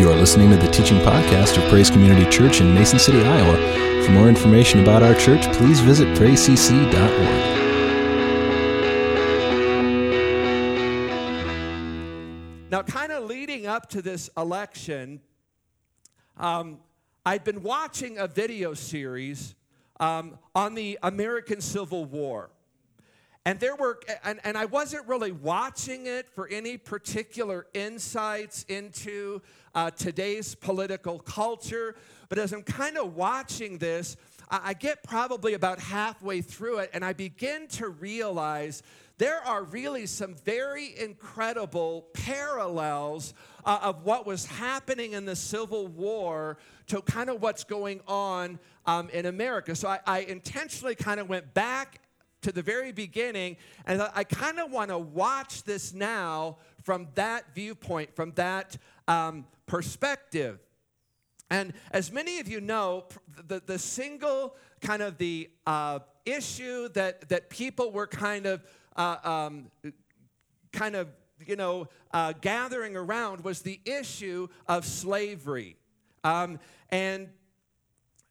You are listening to the teaching podcast of Praise Community Church in Mason City, Iowa. For more information about our church, please visit praisecc.org. Now, kind of leading up to this election, um, I'd been watching a video series um, on the American Civil War. And there were, and, and I wasn't really watching it for any particular insights into uh, today's political culture. But as I'm kind of watching this, I, I get probably about halfway through it, and I begin to realize there are really some very incredible parallels uh, of what was happening in the Civil War to kind of what's going on um, in America. So I, I intentionally kind of went back to the very beginning, and I kind of want to watch this now from that viewpoint, from that um, perspective. And as many of you know, the, the single kind of the uh, issue that, that people were kind of uh, um, kind of you know uh, gathering around was the issue of slavery. Um, and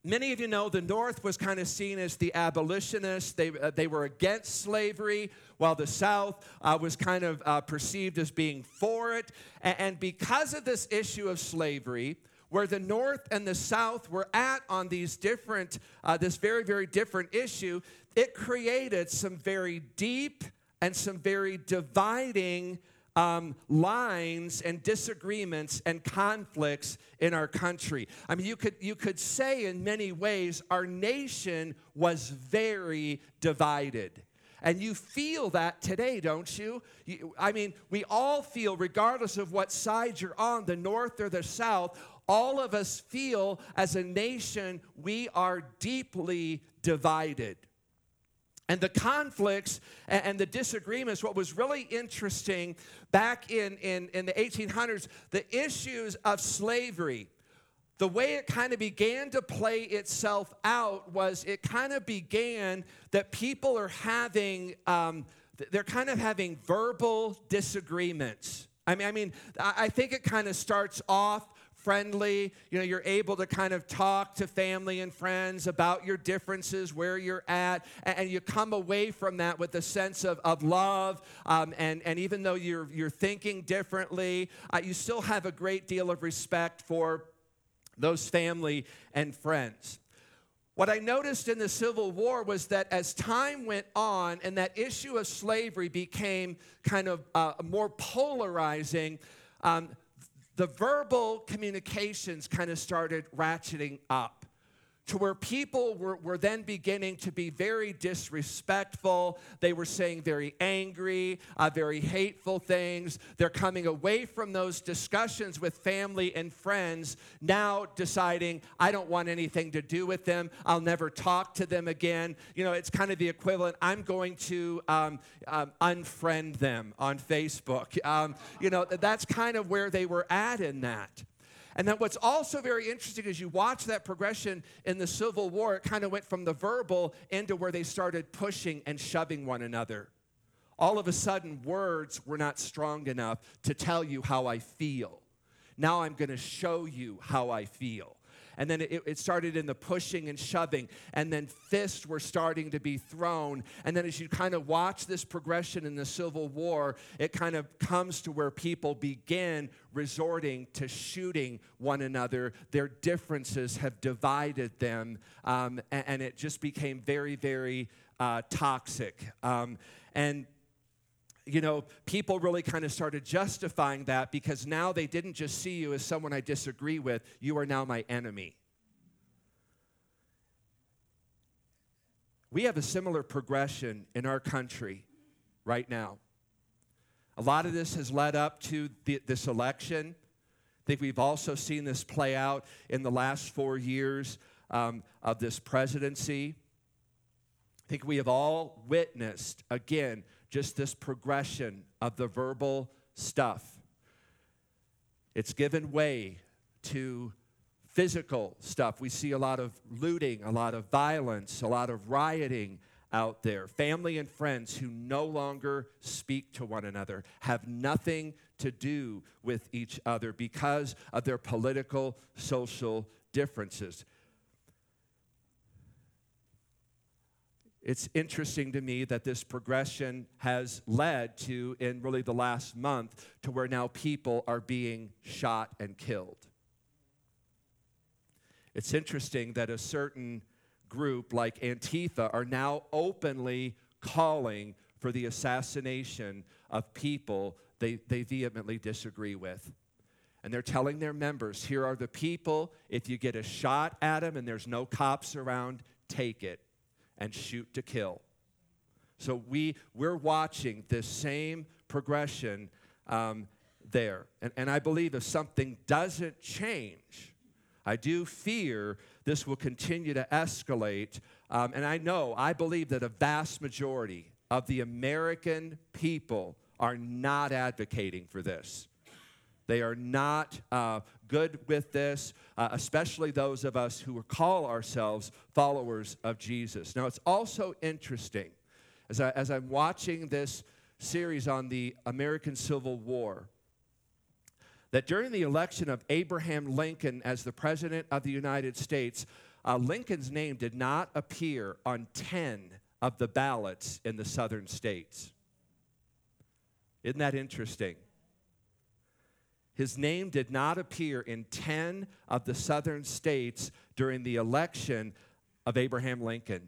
Many of you know the North was kind of seen as the abolitionists. They, uh, they were against slavery, while the South uh, was kind of uh, perceived as being for it. And, and because of this issue of slavery, where the North and the South were at on these different, uh, this very, very different issue, it created some very deep and some very dividing um, lines and disagreements and conflicts in our country. I mean, you could, you could say in many ways our nation was very divided. And you feel that today, don't you? you? I mean, we all feel, regardless of what side you're on, the North or the South, all of us feel as a nation we are deeply divided and the conflicts and the disagreements what was really interesting back in, in, in the 1800s the issues of slavery the way it kind of began to play itself out was it kind of began that people are having um, they're kind of having verbal disagreements. I mean i mean i think it kind of starts off friendly. You know, you're able to kind of talk to family and friends about your differences, where you're at, and you come away from that with a sense of, of love. Um, and, and even though you're, you're thinking differently, uh, you still have a great deal of respect for those family and friends. What I noticed in the Civil War was that as time went on and that issue of slavery became kind of uh, more polarizing, um, the verbal communications kind of started ratcheting up to where people were, were then beginning to be very disrespectful. They were saying very angry, uh, very hateful things. They're coming away from those discussions with family and friends, now deciding, I don't want anything to do with them. I'll never talk to them again. You know, it's kind of the equivalent I'm going to um, um, unfriend them on Facebook. Um, you know, that's kind of where they were at in that. And then what's also very interesting is you watch that progression in the Civil War, it kind of went from the verbal into where they started pushing and shoving one another. All of a sudden, words were not strong enough to tell you how I feel. Now I'm going to show you how I feel and then it, it started in the pushing and shoving, and then fists were starting to be thrown. And then as you kind of watch this progression in the Civil War, it kind of comes to where people begin resorting to shooting one another. Their differences have divided them, um, and, and, it just became very, very uh, toxic. Um, and you know, people really kind of started justifying that because now they didn't just see you as someone I disagree with, you are now my enemy. We have a similar progression in our country right now. A lot of this has led up to the, this election. I think we've also seen this play out in the last four years um, of this presidency. I think we have all witnessed, again, just this progression of the verbal stuff. It's given way to physical stuff. We see a lot of looting, a lot of violence, a lot of rioting out there, family and friends who no longer speak to one another, have nothing to do with each other because of their political, social differences. It's interesting to me that this progression has led to, in really the last month, to where now people are being shot and killed. It's interesting that a certain group like Antifa are now openly calling for the assassination of people they, they vehemently disagree with. And they're telling their members here are the people, if you get a shot at them and there's no cops around, take it and shoot to kill. So we, we're watching this same progression um, there. And, and I believe if something doesn't change, I do fear this will continue to escalate. Um, and I know, I believe that a vast majority of the American people are not advocating for this. They are not uh, good with this, uh, especially those of us who call ourselves followers of Jesus. Now, it's also interesting as, I, as I'm watching this series on the American Civil War that during the election of Abraham Lincoln as the President of the United States, uh, Lincoln's name did not appear on 10 of the ballots in the southern states. Isn't that interesting? His name did not appear in 10 of the southern states during the election of Abraham Lincoln.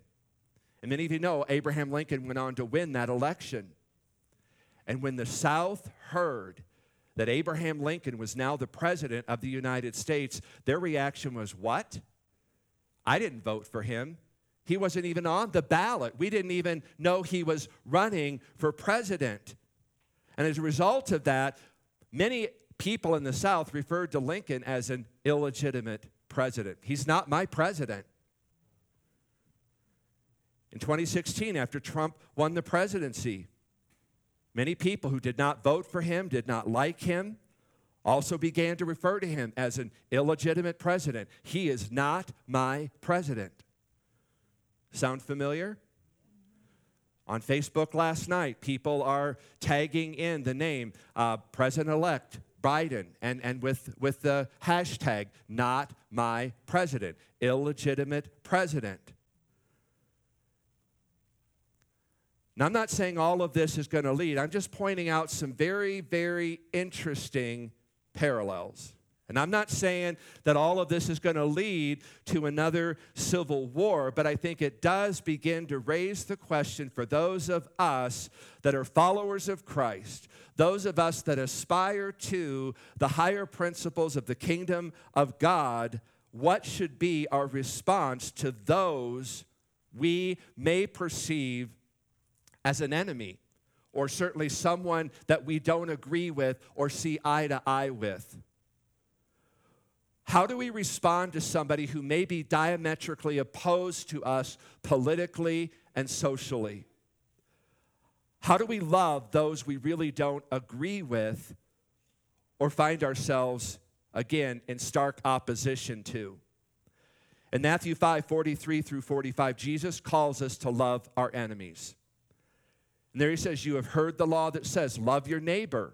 And many of you know Abraham Lincoln went on to win that election. And when the South heard that Abraham Lincoln was now the president of the United States, their reaction was, What? I didn't vote for him. He wasn't even on the ballot. We didn't even know he was running for president. And as a result of that, many people in the South referred to Lincoln as an illegitimate president. He's not my president. In 2016, after Trump won the presidency, many people who did not vote for him, did not like him, also began to refer to him as an illegitimate president. He is not my president. Sound familiar? On Facebook last night, people are tagging in the name uh, President elect Biden and, and with, with the hashtag, not my president, illegitimate president. Now, I'm not saying all of this is going to lead, I'm just pointing out some very, very interesting parallels. And I'm not saying that all of this is going to lead to another civil war, but I think it does begin to raise the question for those of us that are followers of Christ, those of us that aspire to the higher principles of the kingdom of God, what should be our response to those we may perceive as an enemy, or certainly someone that we don't agree with or see eye to eye with? How do we respond to somebody who may be diametrically opposed to us politically and socially? How do we love those we really don't agree with or find ourselves, again, in stark opposition to? In Matthew 5 43 through 45, Jesus calls us to love our enemies. And there he says, You have heard the law that says, Love your neighbor,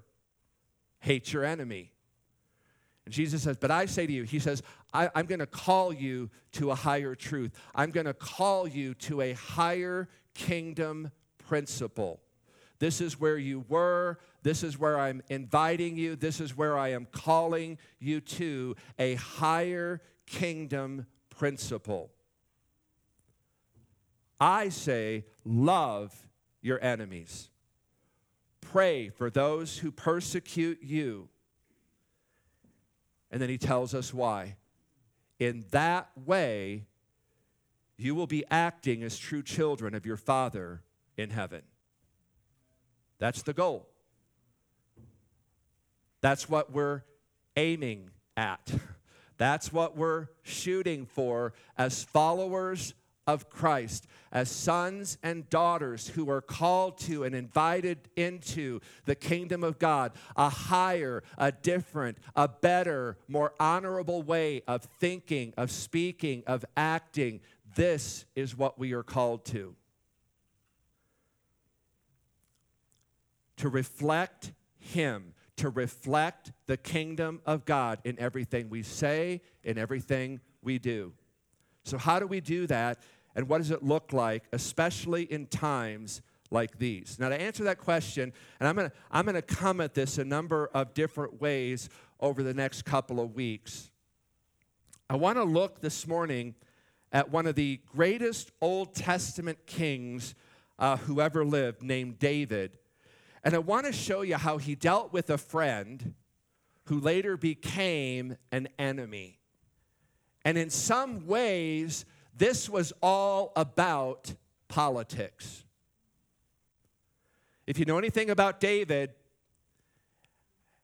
hate your enemy. And Jesus says, But I say to you, He says, I, am going to call you to a higher truth. I'm going to call you to a higher kingdom principle. This is where you were. This is where I'm inviting you. This is where I am calling you to a higher kingdom principle. I say, love your enemies. Pray for those who persecute you. And then he tells us why. In that way, you will be acting as true children of your Father in heaven. That's the goal. That's what we're aiming at. That's what we're shooting for as followers of Christ as sons and daughters who are called to and invited into the kingdom of God, a higher, a different, a better, more honorable way of thinking, of speaking, of acting. This is what we are called to. To reflect Him, to reflect the kingdom of God in everything we say, in everything we do. So, how do we do that? And what does it look like, especially in times like these? Now, to answer that question, and I'm to I'm to come at this a number of different ways over the next couple of weeks. I want to look this morning at one of the greatest Old Testament kings uh, who ever lived, named David. And I want to show you how he dealt with a friend who later became an enemy. And in some ways, this was all about politics. If you know anything about David,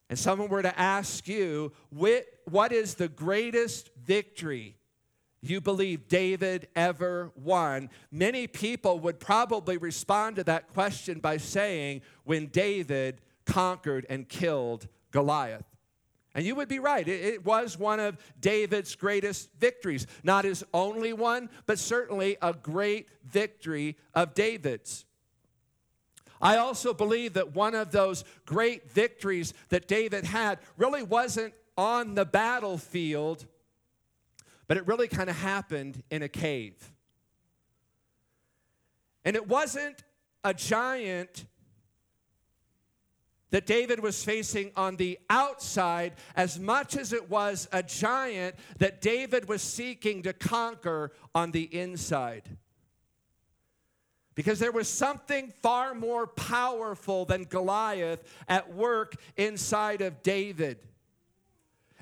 and someone were to ask you, what is the greatest victory you believe David ever won? Many people would probably respond to that question by saying, when David conquered and killed Goliath. And you would be right. It, was one of David's greatest victories. Not his only one, but certainly a great victory of David's. I also believe that one of those great victories that David had really wasn't on the battlefield, but it really kind of happened in a cave. And it wasn't a giant that David was facing on the outside as much as it was a giant that David was seeking to conquer on the inside. Because there was something far more powerful than Goliath at work inside of David.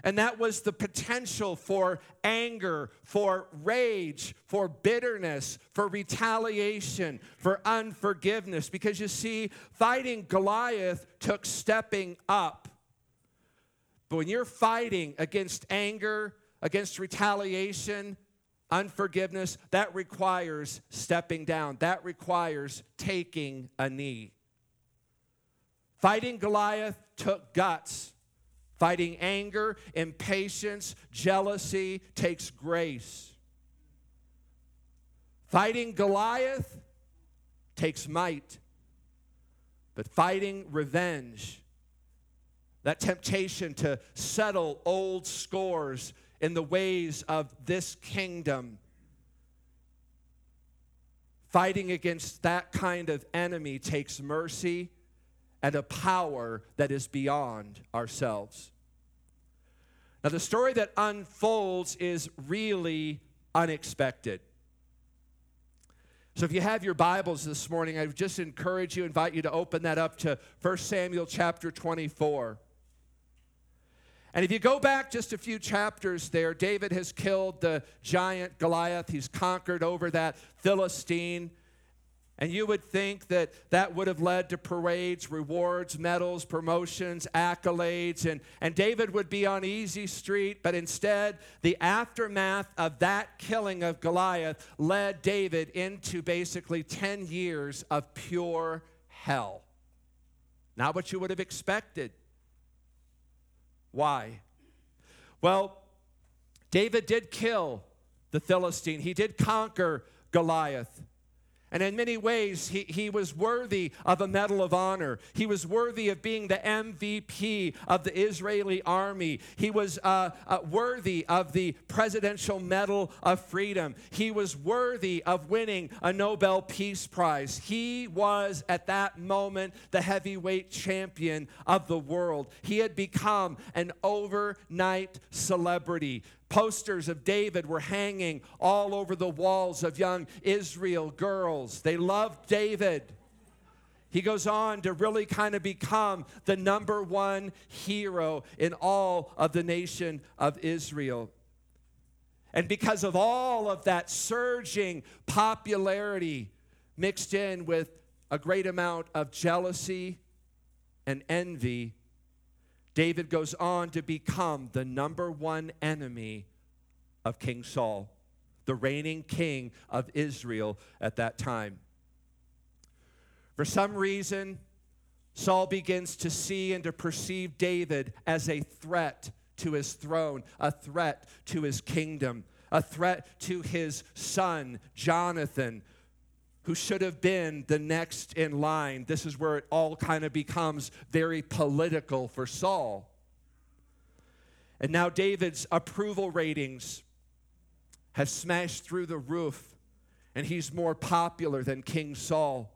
And that was the potential for anger, for rage, for bitterness, for retaliation, for unforgiveness. Because you see, fighting Goliath took stepping up. But when you're fighting against anger, against retaliation, unforgiveness, that requires stepping down, that requires taking a knee. Fighting Goliath took guts. Fighting anger, impatience, jealousy takes grace. Fighting Goliath takes might. But fighting revenge, that temptation to settle old scores in the ways of this kingdom, fighting against that kind of enemy takes mercy and a power that is beyond ourselves. Now, the story that unfolds is really unexpected. So, if you have your Bibles this morning, I just encourage you, invite you to open that up to 1 Samuel chapter 24. And if you go back just a few chapters there, David has killed the giant Goliath. He's conquered over that Philistine. And you would think that that would have led to parades, rewards, medals, promotions, accolades, and, and David would be on easy street. But instead, the aftermath of that killing of Goliath led David into basically 10 years of pure hell. Not what you would have expected. Why? Well, David did kill the Philistine, he did conquer Goliath. And in many ways, he, he was worthy of a Medal of Honor. He was worthy of being the MVP of the Israeli army. He was uh, uh, worthy of the Presidential Medal of Freedom. He was worthy of winning a Nobel Peace Prize. He was, at that moment, the heavyweight champion of the world. He had become an overnight celebrity. Posters of David were hanging all over the walls of young Israel girls. They loved David. He goes on to really kind of become the number one hero in all of the nation of Israel. And because of all of that surging popularity mixed in with a great amount of jealousy and envy, David goes on to become the number one enemy of King Saul, the reigning king of Israel at that time. For some reason, Saul begins to see and to perceive David as a threat to his throne, a threat to his kingdom, a threat to his son, Jonathan, who should have been the next in line. This is where it all kind of becomes very political for Saul. And now David's approval ratings have smashed through the roof, and he's more popular than King Saul.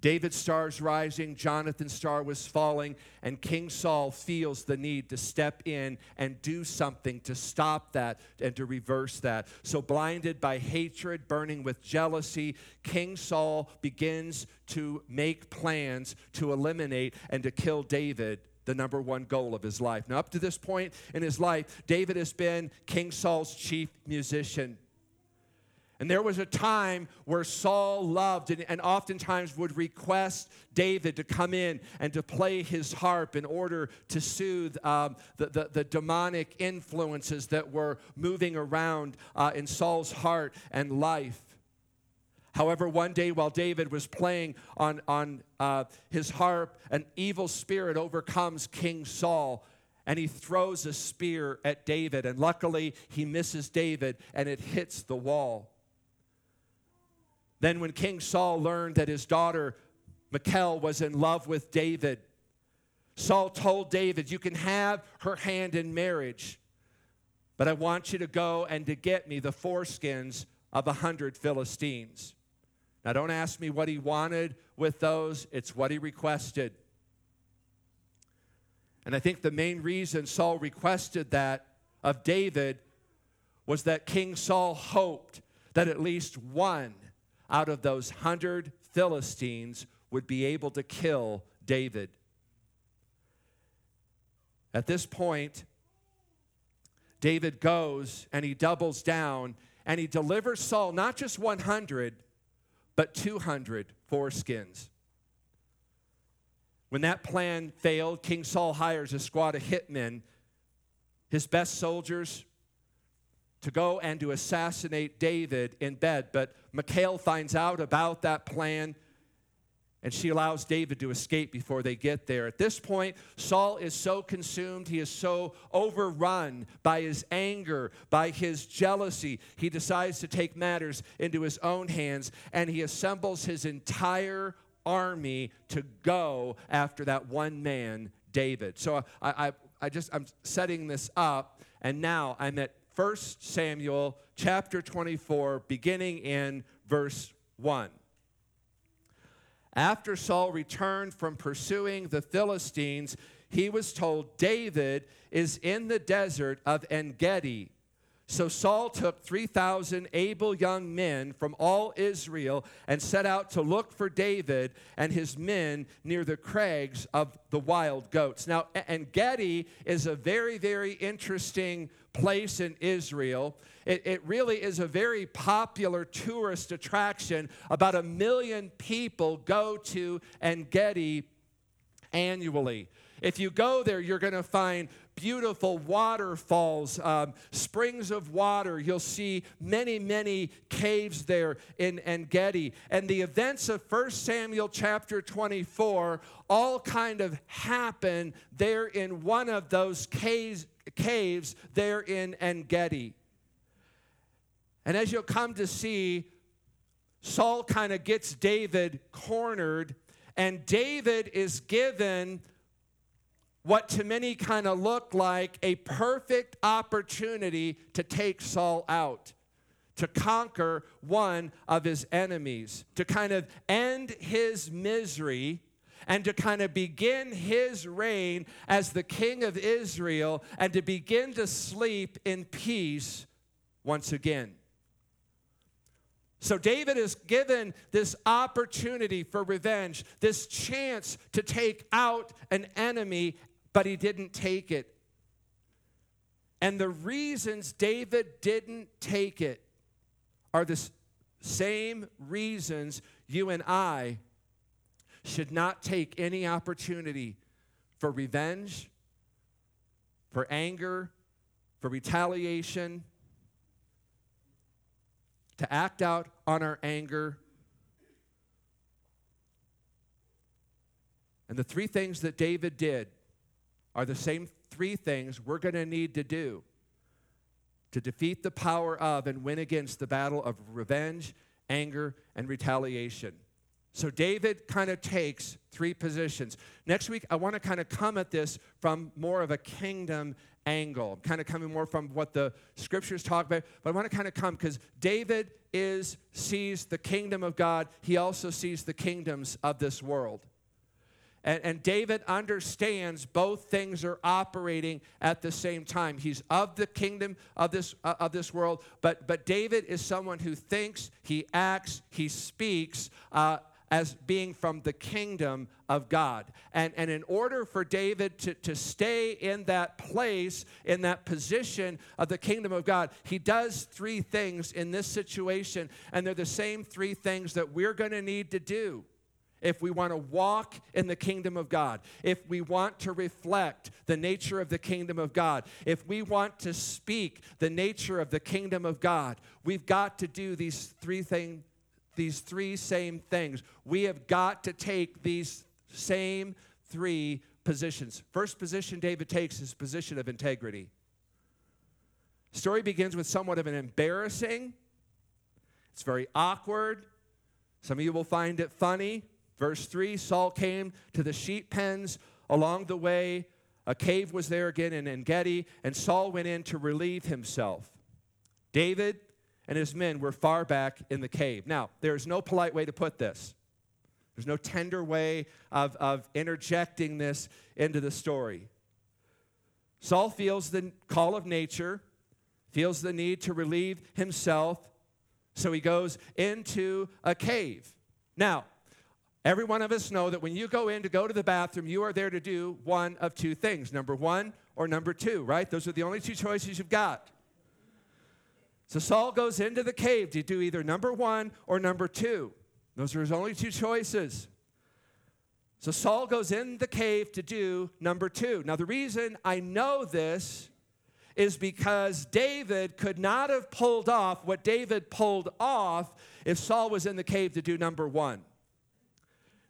David's star's rising, Jonathan's star was falling, and King Saul feels the need to step in and do something to stop that and to reverse that. So, blinded by hatred, burning with jealousy, King Saul begins to make plans to eliminate and to kill David the number one goal of his life. Now, up to this point in his life, David has been King Saul's chief musician. And there was a time where Saul loved and, and, oftentimes would request David to come in and to play his harp in order to soothe um, the, the, the, demonic influences that were moving around uh, in Saul's heart and life. However, one day while David was playing on, on uh, his harp, an evil spirit overcomes King Saul and he throws a spear at David. And luckily, he misses David and it hits the wall. Then, when King Saul learned that his daughter Michal was in love with David, Saul told David, You can have her hand in marriage, but I want you to go and to get me the foreskins of a hundred Philistines. Now, don't ask me what he wanted with those, it's what he requested. And I think the main reason Saul requested that of David was that King Saul hoped that at least one out of those hundred Philistines would be able to kill David. At this point, David goes and he doubles down and he delivers Saul not just 100, but 200 foreskins. When that plan failed, King Saul hires a squad of hitmen, his best soldiers, to go and to assassinate David in bed. But Michal finds out about that plan and she allows David to escape before they get there. At this point, Saul is so consumed, he is so overrun by his anger, by his jealousy, he decides to take matters into his own hands and he assembles his entire army to go after that one man, David. So I, I, I just, I'm setting this up, and now I'm at 1 Samuel chapter 24, beginning in verse 1. After Saul returned from pursuing the Philistines, he was told David is in the desert of En Gedi. So Saul took 3,000 able young men from all Israel and set out to look for David and his men near the crags of the wild goats. Now, En Gedi is a very, very interesting place in Israel. It, it really is a very popular tourist attraction. About a million people go to En Gedi annually. If you go there, you're going to find beautiful waterfalls, um, springs of water. You'll see many, many caves there in En Gedi. And the events of 1 Samuel chapter 24 all kind of happen there in one of those caves, caves there in En Gedi. And as you'll come to see, Saul kind of gets David cornered, and David is given what to many kind of looked like a perfect opportunity to take Saul out, to conquer one of his enemies, to kind of end his misery and to kind of begin his reign as the king of Israel and to begin to sleep in peace once again. So, David is given this opportunity for revenge, this chance to take out an enemy, but he didn't take it. And the reasons David didn't take it are the same reasons you and I should not take any opportunity for revenge, for anger, for retaliation, to act out on our anger. And the three things that David did are the same three things we're going to need to do to defeat the power of and win against the battle of revenge, anger, and retaliation. So David kind of takes three positions. Next week, I want to kind of come at this from more of a kingdom angle. Kind of coming more from what the scriptures talk about, but I want to kind of come because David is sees the kingdom of God. He also sees the kingdoms of this world. And, and, David understands both things are operating at the same time. He's of the kingdom of this, uh, of this world, but, but David is someone who thinks, he acts, he speaks uh, as being from the kingdom of God. And, and in order for David to, to stay in that place, in that position of the kingdom of God, he does three things in this situation, and they're the same three things that we're going to need to do if we want to walk in the kingdom of God, if we want to reflect the nature of the kingdom of God, if we want to speak the nature of the kingdom of God, we've got to do these three things these three same things. We have got to take these same three positions. First position David takes is position of integrity. Story begins with somewhat of an embarrassing. It's very awkward. Some of you will find it funny. Verse 3 Saul came to the sheep pens along the way. A cave was there again in En Gedi, and Saul went in to relieve himself. David and his men were far back in the cave. Now, there's no polite way to put this. There's no tender way of, of interjecting this into the story. Saul feels the call of nature, feels the need to relieve himself, so he goes into a cave. Now, every one of us know that when you go in to go to the bathroom, you are there to do one of two things number one or number two, right? Those are the only two choices you've got. So Saul goes into the cave to do either number one or number two. Those are his only two choices. So Saul goes in the cave to do number two. Now, the reason I know this is because David could not have pulled off what David pulled off if Saul was in the cave to do number one.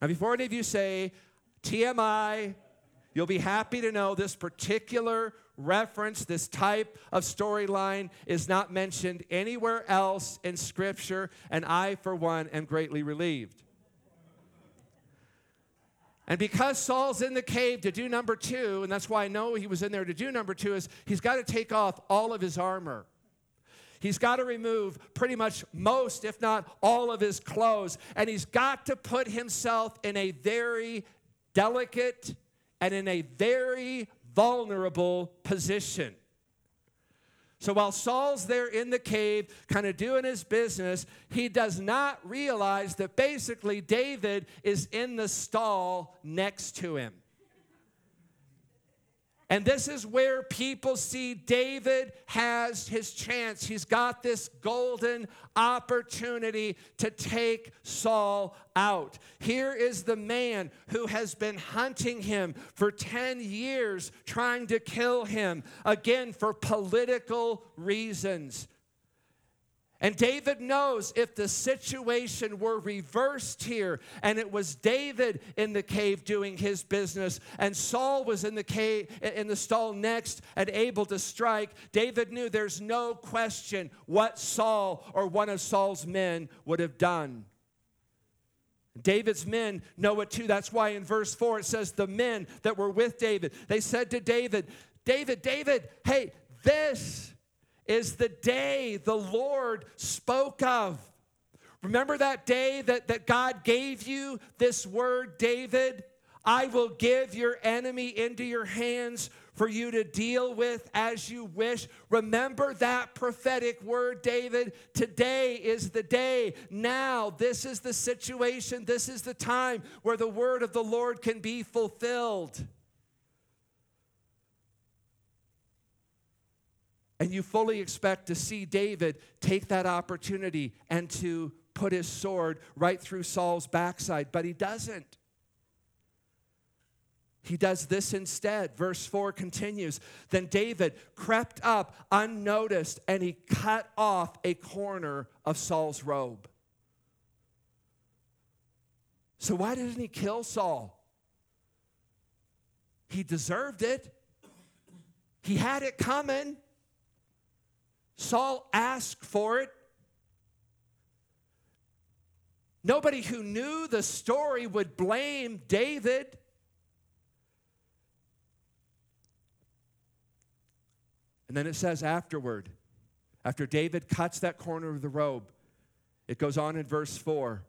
Now, before any of you say, TMI, you'll be happy to know this particular reference, this type of storyline is not mentioned anywhere else in Scripture, and I, for one, am greatly relieved. And because Saul's in the cave to do number two, and that's why I know he was in there to do number two, is he's got to take off all of his armor. He's got to remove pretty much most, if not all, of his clothes. And he's got to put himself in a very delicate and in a very vulnerable position. So while Saul's there in the cave, kind of doing his business, he does not realize that basically David is in the stall next to him. And this is where people see David has his chance. He's got this golden opportunity to take Saul out. Here is the man who has been hunting him for 10 years, trying to kill him, again, for political reasons. And David knows if the situation were reversed here and it was David in the cave doing his business and Saul was in the cave in the stall next and able to strike, David knew there's no question what Saul or one of Saul's men would have done. David's men know it too. That's why in verse 4 it says the men that were with David, they said to David, David, David, hey, this is the day the Lord spoke of. Remember that day that, that God gave you this word, David? I will give your enemy into your hands for you to deal with as you wish. Remember that prophetic word, David. Today is the day. Now, this is the situation. This is the time where the word of the Lord can be fulfilled. And you fully expect to see David take that opportunity and to put his sword right through Saul's backside, but he doesn't. He does this instead. Verse 4 continues Then David crept up unnoticed and he cut off a corner of Saul's robe. So, why didn't he kill Saul? He deserved it, he had it coming. Saul asked for it. Nobody who knew the story would blame David. And then it says afterward, after David cuts that corner of the robe, it goes on in verse 4.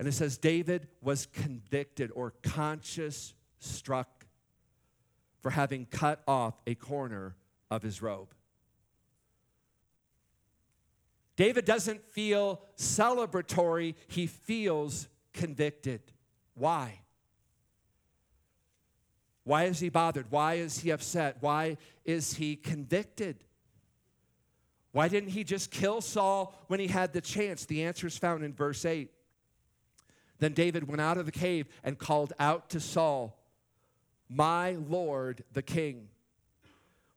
And it says, David was convicted or conscious struck for having cut off a corner of his robe. David doesn't feel celebratory, he feels convicted. Why? Why is he bothered? Why is he upset? Why is he convicted? Why didn't he just kill Saul when he had the chance? The answer is found in verse 8. Then David went out of the cave and called out to Saul, My Lord the king.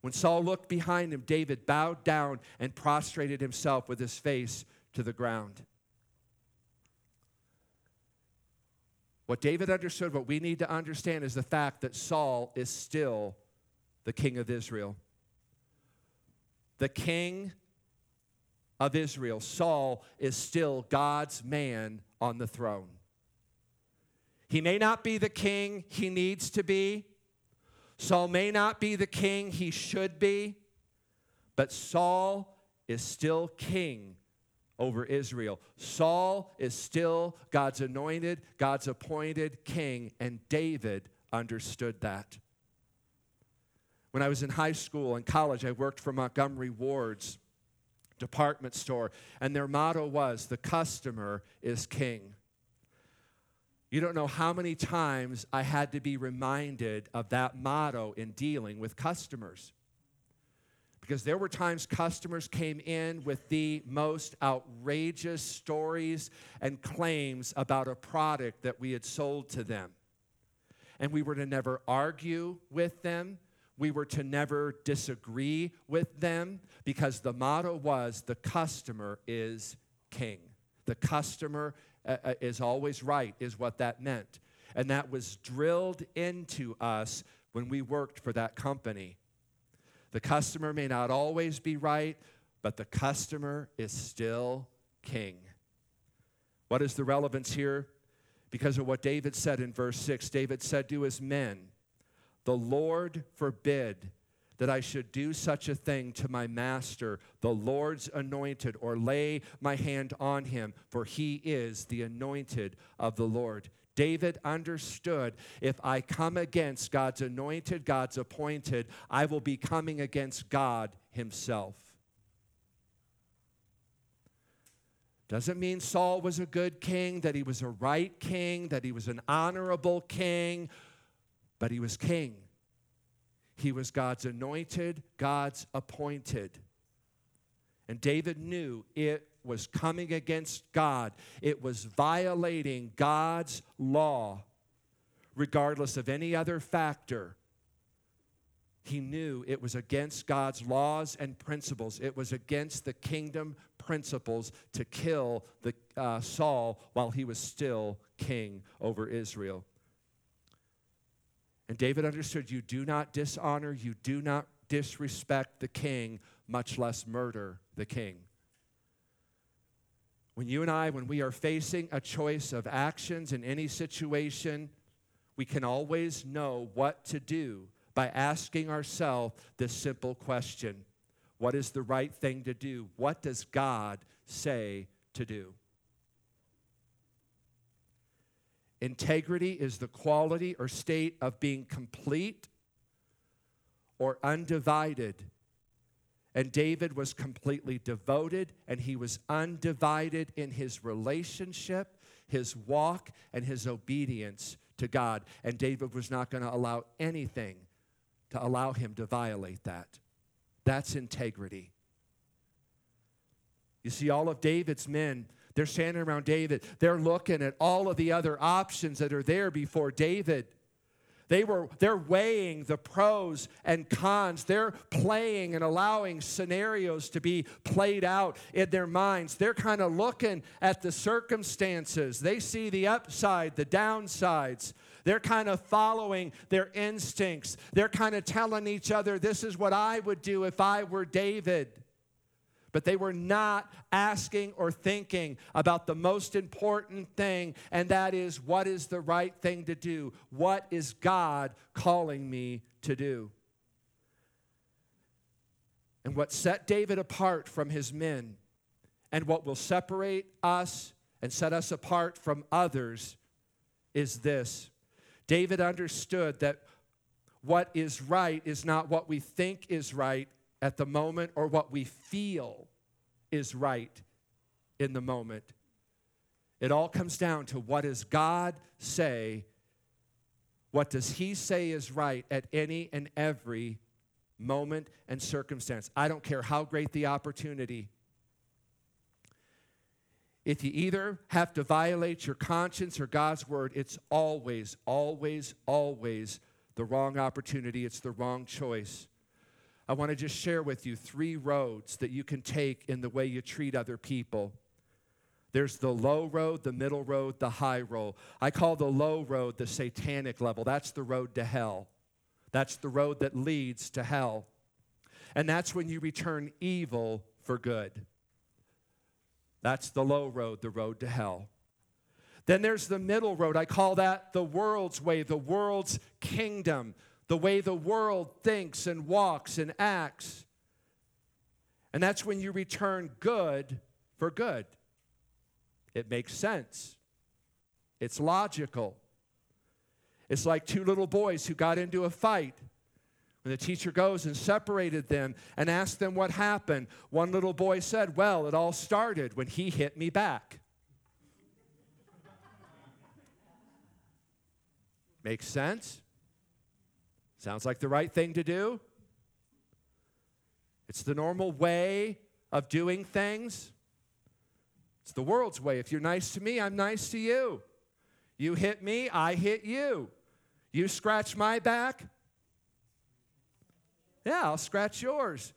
When Saul looked behind him, David bowed down and prostrated himself with his face to the ground. What David understood, what we need to understand, is the fact that Saul is still the king of Israel. The king of Israel, Saul, is still God's man on the throne. He may not be the king he needs to be. Saul may not be the king he should be, but Saul is still king over Israel. Saul is still God's anointed, God's appointed king, and David understood that. When I was in high school and college, I worked for Montgomery Ward's department store, and their motto was the customer is king. You don't know how many times I had to be reminded of that motto in dealing with customers. Because there were times customers came in with the most outrageous stories and claims about a product that we had sold to them. And we were to never argue with them. We were to never disagree with them because the motto was the customer is king. The customer uh, uh, is always right, is what that meant. And that was drilled into us when we worked for that company. The customer may not always be right, but the customer is still king. What is the relevance here? Because of what David said in verse 6. David said to his men, The Lord forbid that I should do such a thing to my master, the Lord's anointed, or lay my hand on him, for he is the anointed of the Lord. David understood if I come against God's anointed, God's appointed, I will be coming against God himself. Doesn't mean Saul was a good king, that he was a right king, that he was an honorable king, but he was king. He was God's anointed, God's appointed. And David knew it was coming against God, it was violating God's law, regardless of any other factor. He knew it was against God's laws and principles. It was against the kingdom principles to kill the, uh, Saul while he was still king over Israel. And David understood you do not dishonor, you do not disrespect the king, much less murder the king. When you and I, when we are facing a choice of actions in any situation, we can always know what to do by asking ourselves this simple question What is the right thing to do? What does God say to do? Integrity is the quality or state of being complete or undivided and David was completely devoted and he was undivided in his relationship, his walk, and his obedience to God. And David was not going to allow anything to allow him to violate that. That's integrity. You see, all of David's men, they're standing around David. They're looking at all of the other options that are there before David. They were, they're weighing the pros and cons. They're playing and allowing scenarios to be played out in their minds. They're kind of looking at the circumstances. They see the upside, the downsides. They're kind of following their instincts. They're kind of telling each other, this is what I would do if I were David. But they were not asking or thinking about the most important thing, and that is what is the right thing to do? What is God calling me to do? And what set David apart from his men, and what will separate us and set us apart from others, is this David understood that what is right is not what we think is right at the moment or what we feel is right in the moment. It all comes down to what does God say? What does He say is right at any and every moment and circumstance? I don't care how great the opportunity. If you either have to violate your conscience or God's word, it's always, always, always the wrong opportunity. It's the wrong choice. I want to just share with you three roads that you can take in the way you treat other people. There's the low road, the middle road, the high road. I call the low road the satanic level. That's the road to hell. That's the road that leads to hell. And that's when you return evil for good. That's the low road, the road to hell. Then there's the middle road. I call that the world's way, the world's kingdom the way the world thinks and walks and acts. And that's when you return good for good. It makes sense, it's logical. It's like two little boys who got into a fight. When the teacher goes and separated them and asked them what happened, one little boy said, Well, it all started when he hit me back. Makes sense? Sounds like the right thing to do. It's the normal way of doing things. It's the world's way. If you're nice to me, I'm nice to you. You hit me, I hit you. You scratch my back, yeah, I'll scratch yours.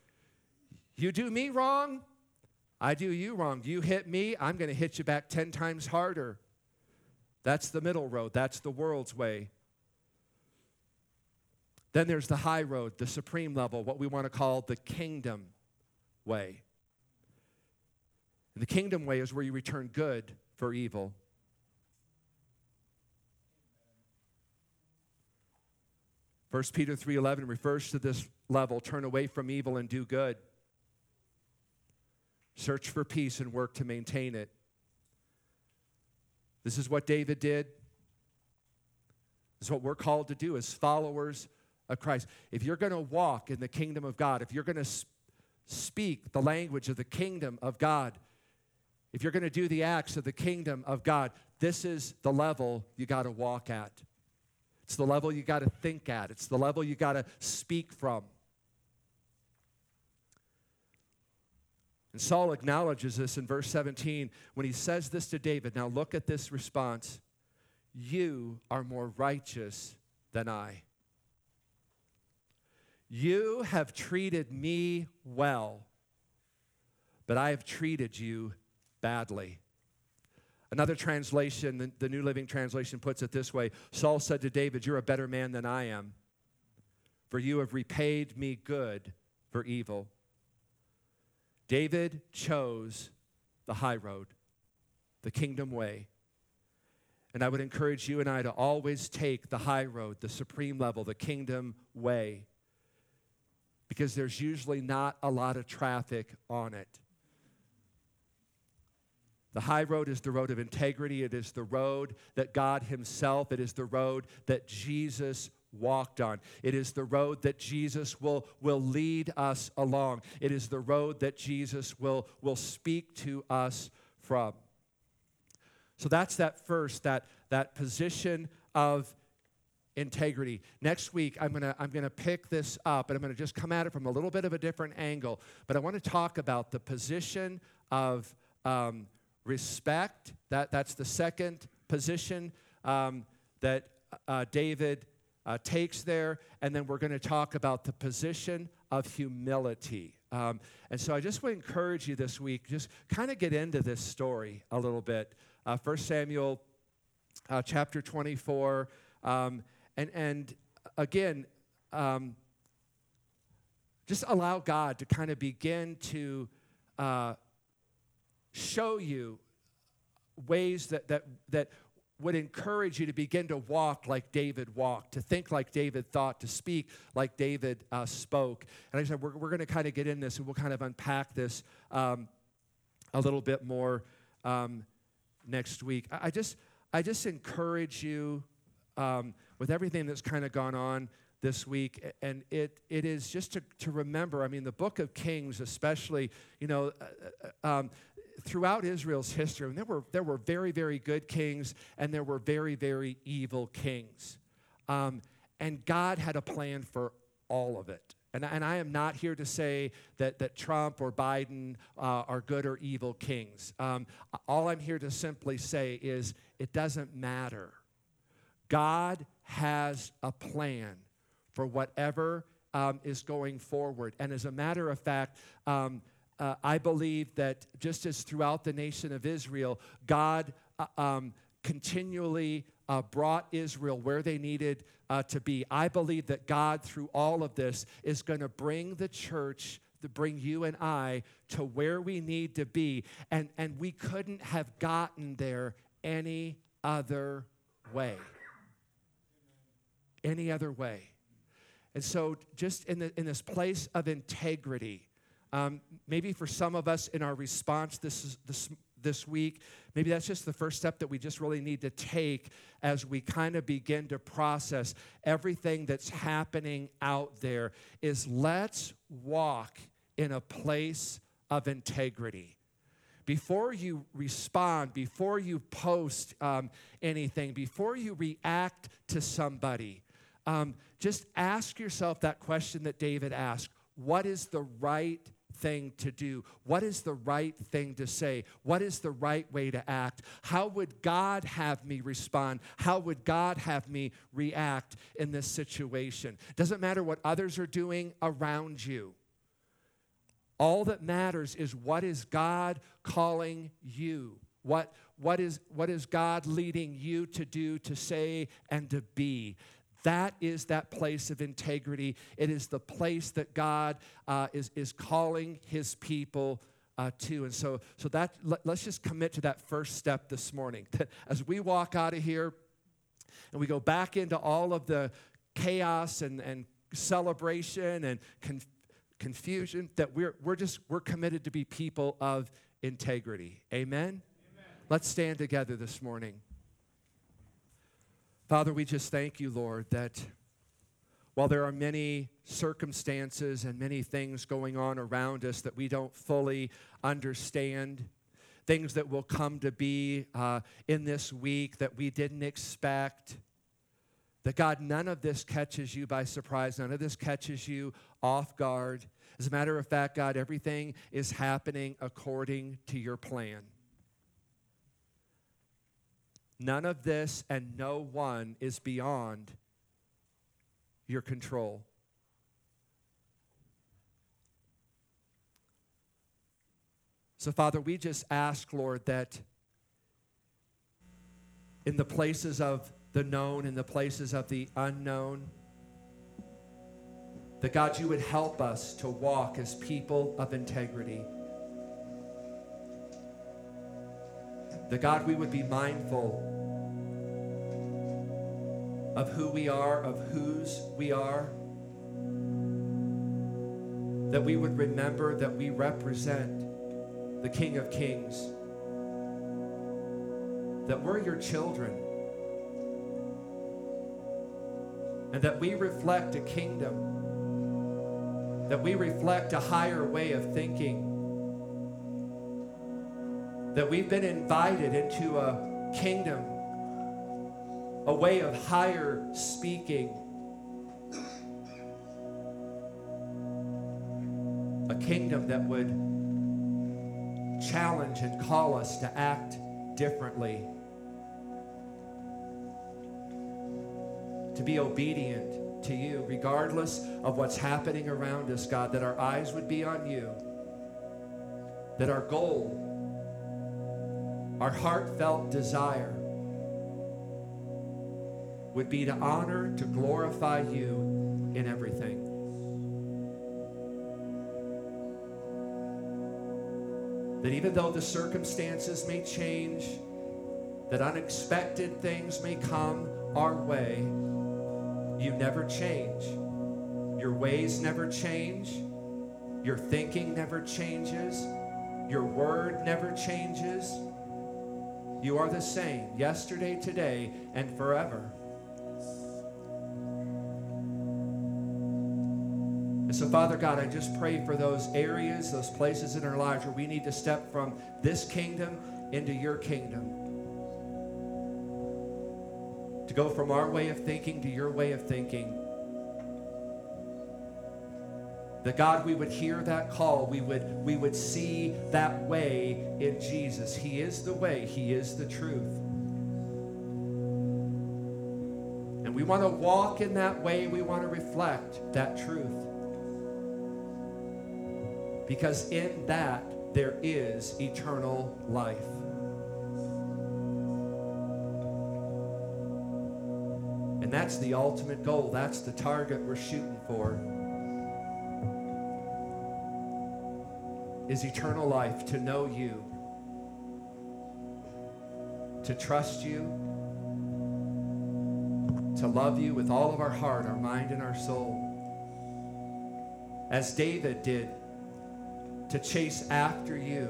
You do me wrong, I do you wrong. You hit me, I'm going to hit you back 10 times harder. That's the middle road, that's the world's way. Then there's the high road, the supreme level, what we want to call the kingdom way. And the kingdom way is where you return good for evil. First Peter 3:11 refers to this level, turn away from evil and do good. Search for peace and work to maintain it. This is what David did. This is what we're called to do as followers of Christ. If you're going to walk in the kingdom of God, if you're going to speak the language of the kingdom of God, if you're going to do the acts of the kingdom of God, this is the level you got to walk at. It's the level you got to think at. It's the level you got to speak from. And Saul acknowledges this in verse 17 when he says this to David. Now look at this response You are more righteous than I. You have treated me well, but I have treated you badly. Another translation, the, New Living Translation, puts it this way Saul said to David, You're a better man than I am, for you have repaid me good for evil. David chose the high road, the kingdom way. And I would encourage you and I to always take the high road, the supreme level, the kingdom way because there's usually not a lot of traffic on it. The high road is the road of integrity. It is the road that God Himself, it is the road that Jesus walked on. It is the road that Jesus will, will lead us along. It is the road that Jesus will, will speak to us from. So that's that first, that, that position of integrity. Next week, I'm to I'm to pick this up and I'm to just come at it from a little bit of a different angle. But I want to talk about the position of um, respect. That, that's the second position um, that uh, David uh, takes there. And then we're to talk about the position of humility. Um, and so I just want to encourage you this week, just kind of get into this story a little bit. Uh, 1 Samuel uh, chapter 24. Um, and, and again, um, just allow God to kind of begin to uh, show you ways that, that, that would encourage you to begin to walk like David walked, to think like David thought, to speak like David uh, spoke. And I said, we're, we're going to kind of get in this and we'll kind of unpack this um, a little bit more um, next week. I, I, just, I just encourage you um, with everything that's kind of gone on this week and it, it is just to, to remember i mean the book of kings especially you know uh, uh um, throughout Israel's history, there were, there were very, very good kings and there were very, very evil kings. Um, and God had a plan for all of it. And, and I am not here to say that, that Trump or Biden uh, are good or evil kings. Um, all I'm here to simply say is it doesn't matter. God has a plan for whatever um, is going forward. And as a matter of fact, um, uh, I believe that just as throughout the nation of Israel, God uh, um, continually uh, brought Israel where they needed uh, to be. I believe that God, through all of this, is going to bring the church, to bring you and I to where we need to be. And, and we couldn't have gotten there any other way. Any other way. And so, just in, the, in this place of integrity, um, maybe for some of us in our response this, this, this week, maybe that's just the first step that we just really need to take as we kind of begin to process everything that's happening out there is let's walk in a place of integrity before you respond, before you post um, anything, before you react to somebody, um, just ask yourself that question that David asked What is the right thing to do? What is the right thing to say? What is the right way to act? How would God have me respond? How would God have me react in this situation? Doesn't matter what others are doing around you. All that matters is what is God calling you? What, what, is, what is God leading you to do, to say, and to be? That is that place of integrity. It is the place that God uh, is, is calling his people uh, to. And so, so that, let, us just commit to that first step this morning. That as we walk out of here and we go back into all of the chaos and, and celebration and con- confusion, that we're, we're just, we're committed to be people of integrity. Amen? Amen? Let's stand together this morning. Father, we just thank you, Lord, that while there are many circumstances and many things going on around us that we don't fully understand, things that will come to be uh, in this week that we didn't expect, that God, none of this catches you by surprise, none of this catches you off guard. As a matter of fact, God, everything is happening according to your plan. None of this and no one is beyond your control. So, Father, we just ask, Lord, that in the places of the known, in the places of the unknown, that God, you would help us to walk as people of integrity. That God, we would be mindful of who we are, of whose we are. That we would remember that we represent the King of Kings. That we're your children. And that we reflect a kingdom. That we reflect a higher way of thinking that we've been invited into a kingdom, a way of higher speaking, a kingdom that would challenge and call us to act differently, to be obedient to you, regardless of what's happening around us, God, that our eyes would be on you, that our goal our heartfelt desire would be to honor, to glorify you in everything. That even though the circumstances may change, that unexpected things may come our way, you never change. Your ways never change. Your thinking never changes. Your word never changes. You are the same yesterday, today, and forever. And so, Father God, I just pray for those areas, those places in our lives where we need to step from this kingdom into your kingdom. To go from our way of thinking to your way of thinking. That God, we would hear that call. We would, we would see that way in Jesus. He is the way, He is the truth. And we want to walk in that way. We want to reflect that truth. Because in that, there is eternal life. And that's the ultimate goal. That's the target we're shooting for. Is eternal life to know you, to trust you, to love you with all of our heart, our mind, and our soul. As David did to chase after you,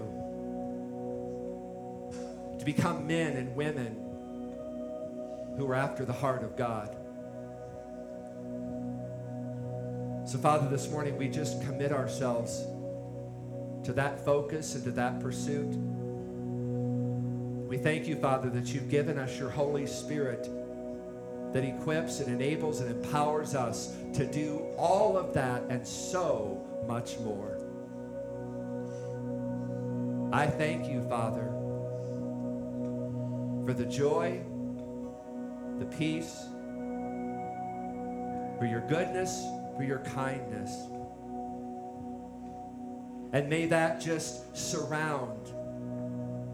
to become men and women who are after the heart of God. So, Father, this morning we just commit ourselves to that focus and to that pursuit. We thank you, Father, that you've given us your Holy Spirit that equips and enables and empowers us to do all of that and so much more. I thank you, Father, for the joy, the peace, for your goodness, for your kindness. And may that just surround,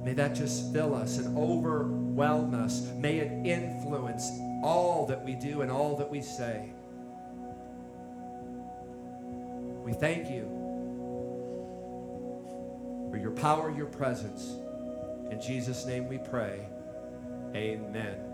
may that just fill us and overwhelm us. May it influence all that we do and all that we say. We thank you for your power, your presence. In Jesus' name we pray. Amen.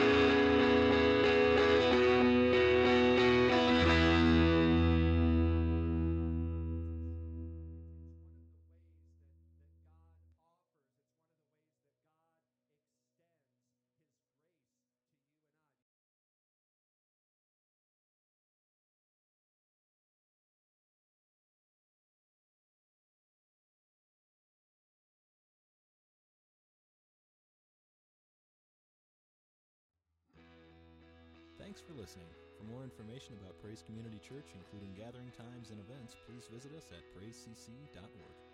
Praise Community Church, including gathering times and events, please visit us at praisecc.org.